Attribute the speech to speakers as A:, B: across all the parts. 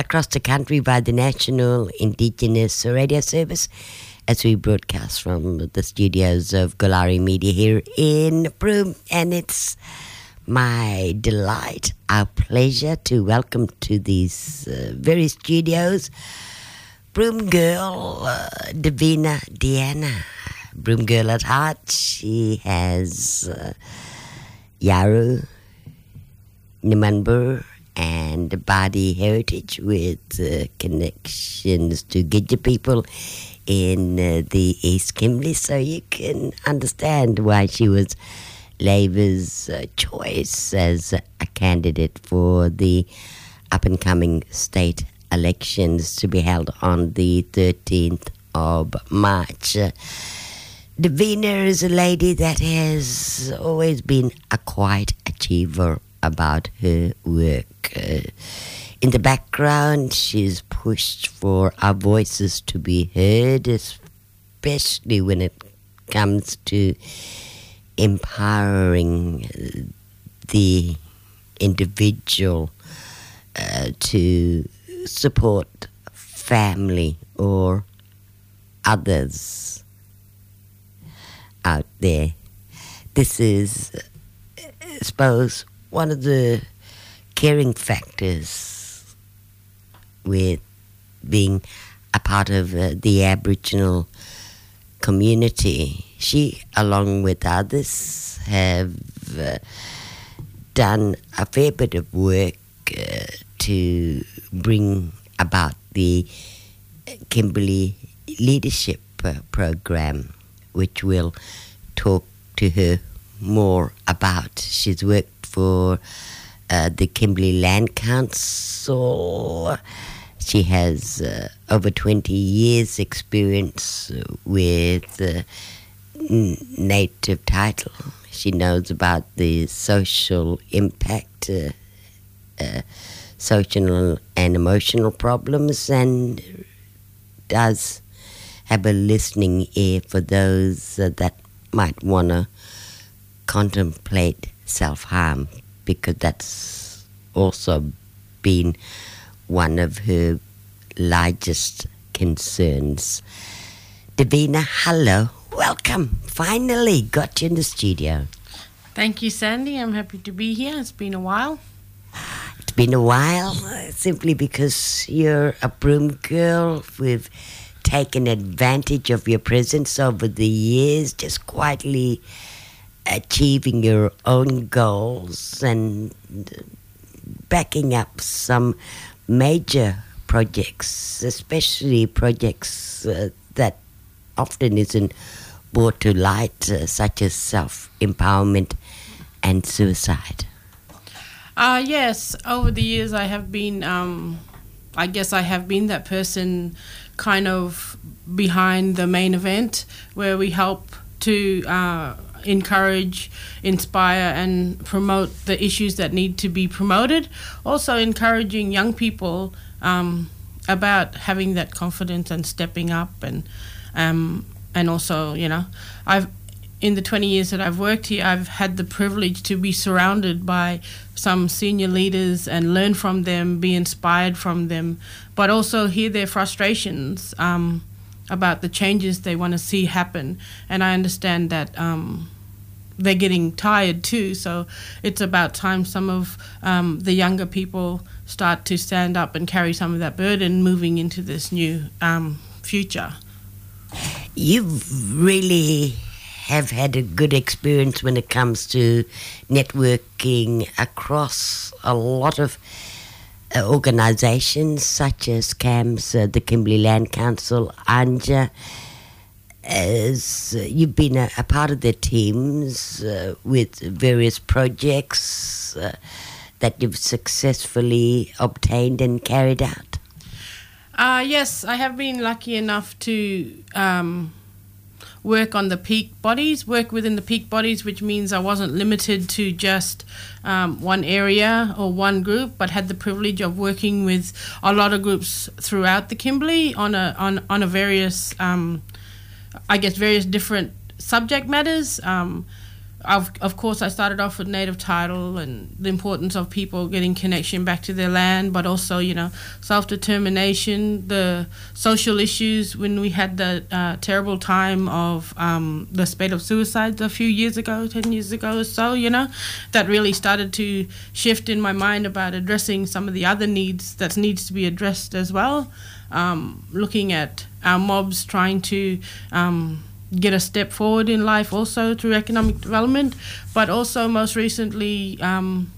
A: across the country by the National Indigenous Radio Service as we broadcast from the studios of Goolarri Media here in Broome. And it's my delight, our pleasure to welcome to these uh, very studios Broome girl uh, Divina D'Anna. Broome girl at heart. She has uh, Yawuru, Nimanbur, and body heritage with uh, connections to Gidja people in uh, the East Kimberley, so you can understand why she was Labor's uh, choice as a candidate for the up and coming state elections to be held on the 13th of March. Divina is a lady that has always been a quiet achiever about her work. Uh, in the background, she's pushed for our voices to be heard, especially when it comes to empowering the individual uh, to support family or others out there. This is, I suppose, one of the caring factors with being a part of uh, the Aboriginal community. She, along with others, have uh, done a fair bit of work uh, to bring about the Kimberley Leadership uh, Program, which we'll talk to her more about. She's worked for uh, the Kimberley Land Council. She has uh, over 20 years' experience with uh, native title. She knows about the social impact, uh, uh, social and emotional problems, and does have a listening ear for those uh, that might want to contemplate self harm because that's also been one of her largest concerns. Divina, hello. Welcome. Finally got you in the studio.
B: Thank you, Sandy. I'm happy to be here. It's been a while.
A: It's been a while, simply because you're a Broome girl. We've taken advantage of your presence over the years, just quietly achieving your own goals and backing up some major projects, especially projects uh, that often isn't brought to light, uh, such as self empowerment and suicide.
B: Uh, yes, over the years I have been, um, I guess I have been that person kind of behind the main event where we help to uh, encourage, inspire, and promote the issues that need to be promoted. Also, encouraging young people um, about having that confidence and stepping up, and um, and also, you know, I've in the 20 years that I've worked here, I've had the privilege to be surrounded by some senior leaders and learn from them, be inspired from them, but also hear their frustrations. Um, about the changes they want to see happen. And I understand that um, they're getting tired too. So it's about time some of um, the younger people start to stand up and carry some of that burden moving into this new um, future.
A: You really have had a good experience when it comes to networking across a lot of organizations such as KAMS, uh, the Kimberley Land Council, ANJA. As you've been a, a, part of their teams uh, with various projects uh, that you've successfully obtained and carried out.
B: Uh, yes, I have been lucky enough to um, work on the peak bodies, work within the peak bodies, which means I wasn't limited to just um, one area or one group, but had the privilege of working with a lot of groups throughout the Kimberley on a on on a various, um, I guess, various different subject matters. Um, of, of course, I started off with native title and the importance of people getting connection back to their land, but also, you know, self determination, the social issues when we had the uh, terrible time of um, the spate of suicides a few years ago, 10 years ago or so, you know, that really started to shift in my mind about addressing some of the other needs that needs to be addressed as well. Um, looking at our mobs trying to. Um, get a step forward in life also through economic development, but also most recently, um,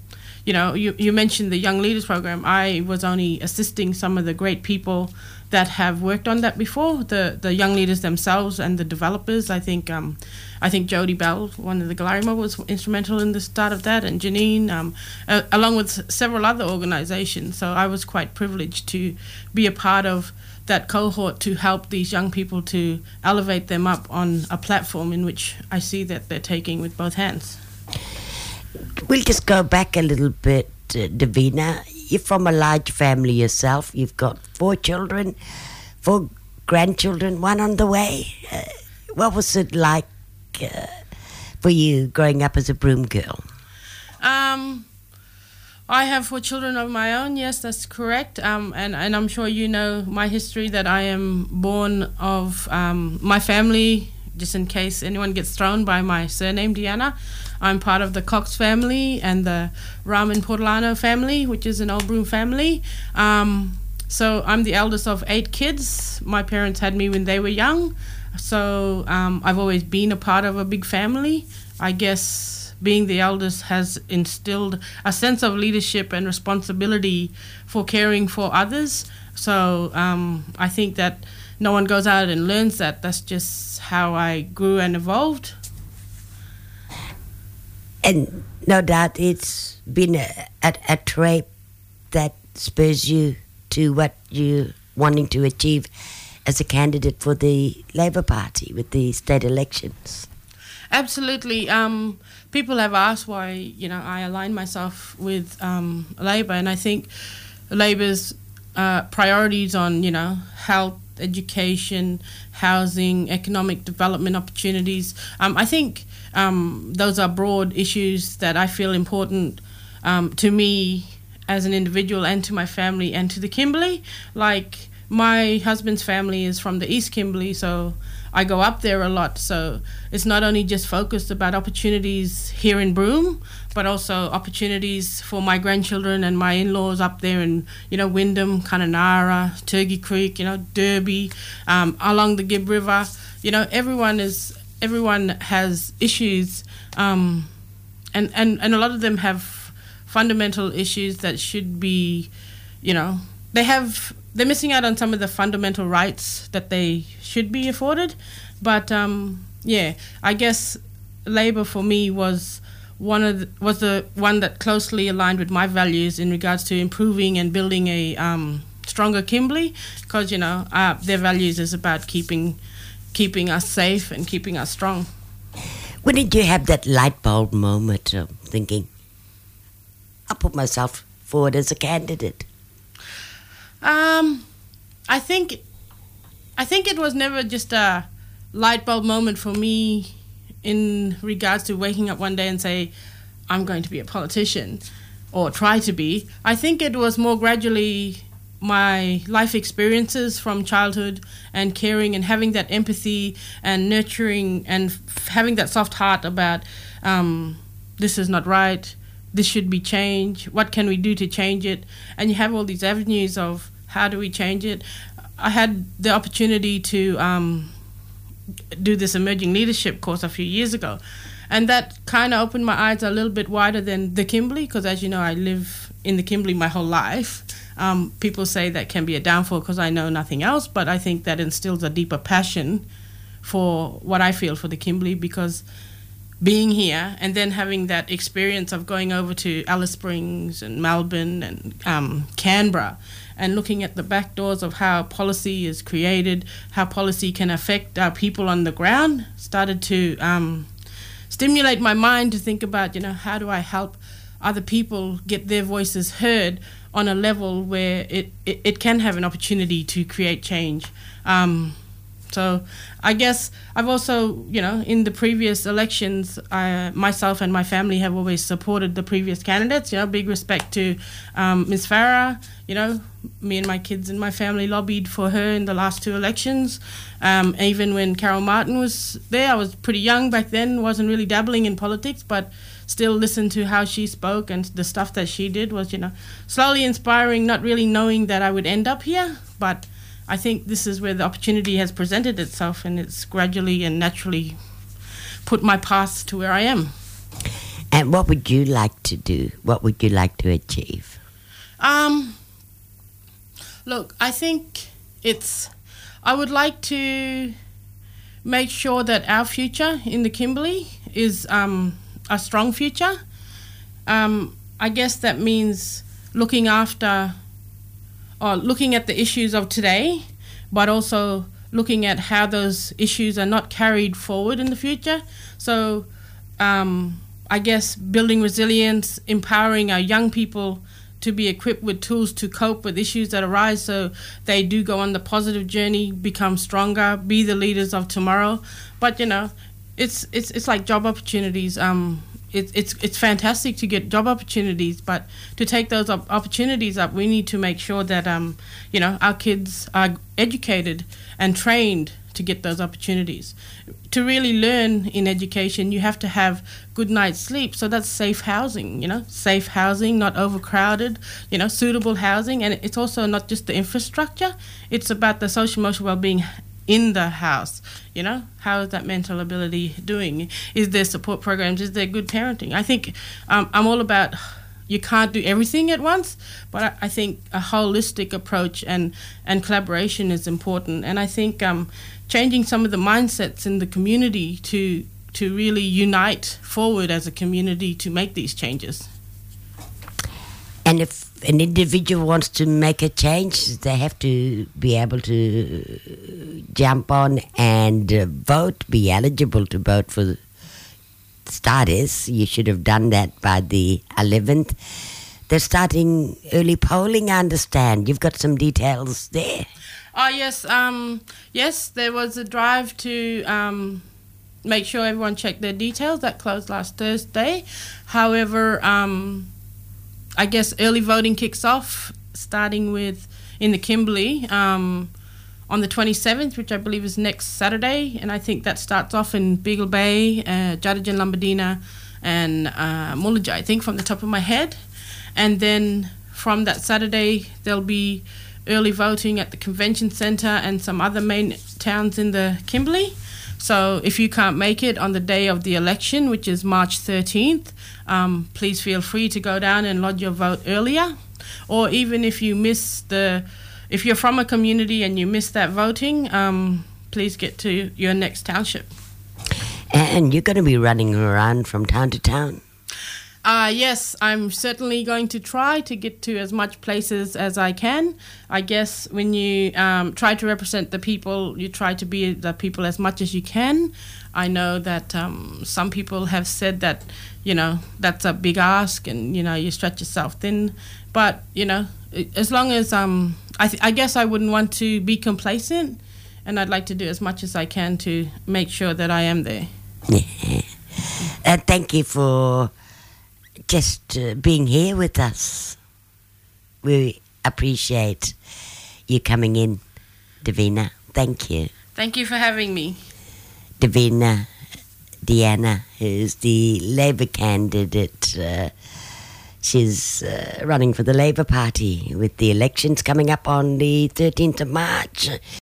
B: you know, you, you mentioned the Young Leaders Program. I was only assisting some of the great people that have worked on that before, the the young leaders themselves and the developers. I think um, I think Jody Bell, one of the Galarima, was instrumental in the start of that, and Janine, um, uh, along with several other organizations. So I was quite privileged to be a part of that cohort to help these young people to elevate them up on a platform in which I see that they're taking with both hands.
A: We'll just go back a little bit, uh, Divina. You're from a large family yourself. You've got four children, four grandchildren, one on the way. Uh, what was it like uh, for you growing up as a Broome girl?
B: Um, I have four children of my own. Yes, that's correct. Um, and and I'm sure you know my history that I am born of um, my family. Just in case anyone gets thrown by my surname D'Anna, I'm part of the Cox family and the Raman Portolano family, which is an old Broome family. Um, so I'm the eldest of eight kids. My parents had me when they were young, so um, I've always been a part of a big family. I guess being the eldest has instilled a sense of leadership and responsibility for caring for others. So um, I think that no one goes out and learns that. That's just how I grew and evolved.
A: And no doubt it's been a, a, a trait that spurs you to what you're wanting to achieve as a candidate for the Labor Party with the state elections.
B: Absolutely. Um, people have asked why you know I align myself with um, Labor, and I think Labor's uh, priorities on you know health, education, housing, economic development opportunities. Um, I think um, those are broad issues that I feel important um, to me as an individual and to my family and to the Kimberley. Like my husband's family is from the East Kimberley, so I go up there a lot. So it's not only just focused about opportunities here in Broome, but also opportunities for my grandchildren and my in-laws up there in you know Wyndham, Kununurra, Turkey Creek, you know Derby, um, along the Gibb River. You know everyone is everyone has issues, um, and and and a lot of them have fundamental issues that should be, you know, they have they're missing out on some of the fundamental rights that they should be afforded. But um, yeah, I guess Labor for me was one of the, was the one that closely aligned with my values in regards to improving and building a um, stronger Kimberley, because you know uh, their values is about keeping keeping us safe and keeping us strong.
A: When did you have that light bulb moment of thinking, I'll put myself forward as a candidate?
B: Um, I think, I think it was never just a light bulb moment for me in regards to waking up one day and say, I'm going to be a politician or try to be. I think it was more gradually my life experiences from childhood and caring and having that empathy and nurturing and f- having that soft heart about um, this is not right, this should be changed, what can we do to change it? And you have all these avenues of how do we change it? I had the opportunity to um, do this emerging leadership course a few years ago, and that kind of opened my eyes a little bit wider than the Kimberley, because as you know, I live in the Kimberley my whole life. Um, people say that can be a downfall because I know nothing else, but I think that instills a deeper passion for what I feel for the Kimberley because being here and then having that experience of going over to Alice Springs and Melbourne and um, Canberra and looking at the back doors of how policy is created, how policy can affect our people on the ground, started to um, stimulate my mind to think about, you know, how do I help other people get their voices heard on a level where it, it, it can have an opportunity to create change. Um, So I guess I've also, you know, in the previous elections, I, myself and my family have always supported the previous candidates. You know, big respect to um, Ms. Farrer. You know, me and my kids and my family lobbied for her in the last two elections. Um, even when Carol Martin was there, I was pretty young back then, wasn't really dabbling in politics, but still listened to how she spoke and the stuff that she did was, you know, slowly inspiring, not really knowing that I would end up here, but I think this is where the opportunity has presented itself, and it's gradually and naturally put my path to where I am.
A: And what would you like to do? What would you like to achieve?
B: Um, look, I think it's. I would like to make sure that our future in the Kimberley is um, a strong future. Um, I guess that means looking after or looking at the issues of today, but also looking at how those issues are not carried forward in the future. So, um, I guess building resilience, empowering our young people to be equipped with tools to cope with issues that arise so they do go on the positive journey, become stronger, be the leaders of tomorrow. But you know, it's it's it's like job opportunities. Um, it's it's it's fantastic to get job opportunities, but to take those op- opportunities up, we need to make sure that um, you know our kids are educated and trained to get those opportunities. To really learn in education, you have to have good night's sleep. So that's safe housing, you know, safe housing, not overcrowded, you know, suitable housing. And it's also not just the infrastructure, it's about the social emotional well being in the house. You know, how is that mental ability doing? Is there support programs? Is there good parenting? I think um, I'm all about you can't do everything at once, but I, I, think a holistic approach and, and collaboration is important. And I think um, changing some of the mindsets in the community to to really unite forward as a community to make these changes.
A: And if an individual wants to make a change, they have to be able to jump on and uh, vote, be eligible to vote for starters. You should have done that by the 11th. They're starting early polling, I understand. You've got some details there.
B: Oh, yes. Um, yes, there was a drive to um, make sure everyone checked their details. That closed last Thursday. However, um, I guess early voting kicks off starting with in the Kimberley um, on the 27th, which I believe is next Saturday, and I think that starts off in Beagle Bay, uh, Lombadina, and uh, I think from the top of my head, and then from that Saturday there'll be early voting at the convention centre and some other main towns in the Kimberley. So if you can't make it on the day of the election, which is March 13th, um, please feel free to go down and lodge your vote earlier. Or even if you miss the, if you're from a community and you miss that voting, um, please get to your next township.
A: And you're going to be running around from town to town.
B: Uh, yes, I'm certainly going to try to get to as much places as I can. I guess when you um, try to represent the people, you try to be the people as much as you can. I know that um, some people have said that, you know, that's a big ask and, you know, you stretch yourself thin. But, you know, as long as, um, I, th- I guess I wouldn't want to be complacent and I'd like to do as much as I can to make sure that I am there.
A: Uh, thank you for just uh, being here with us. We appreciate you coming in, Divina. Thank you.
B: Thank you for having me.
A: Divina D'Anna, who's the Labor candidate. Uh, she's uh, running for the Labor Party with the elections coming up on the 13th of March.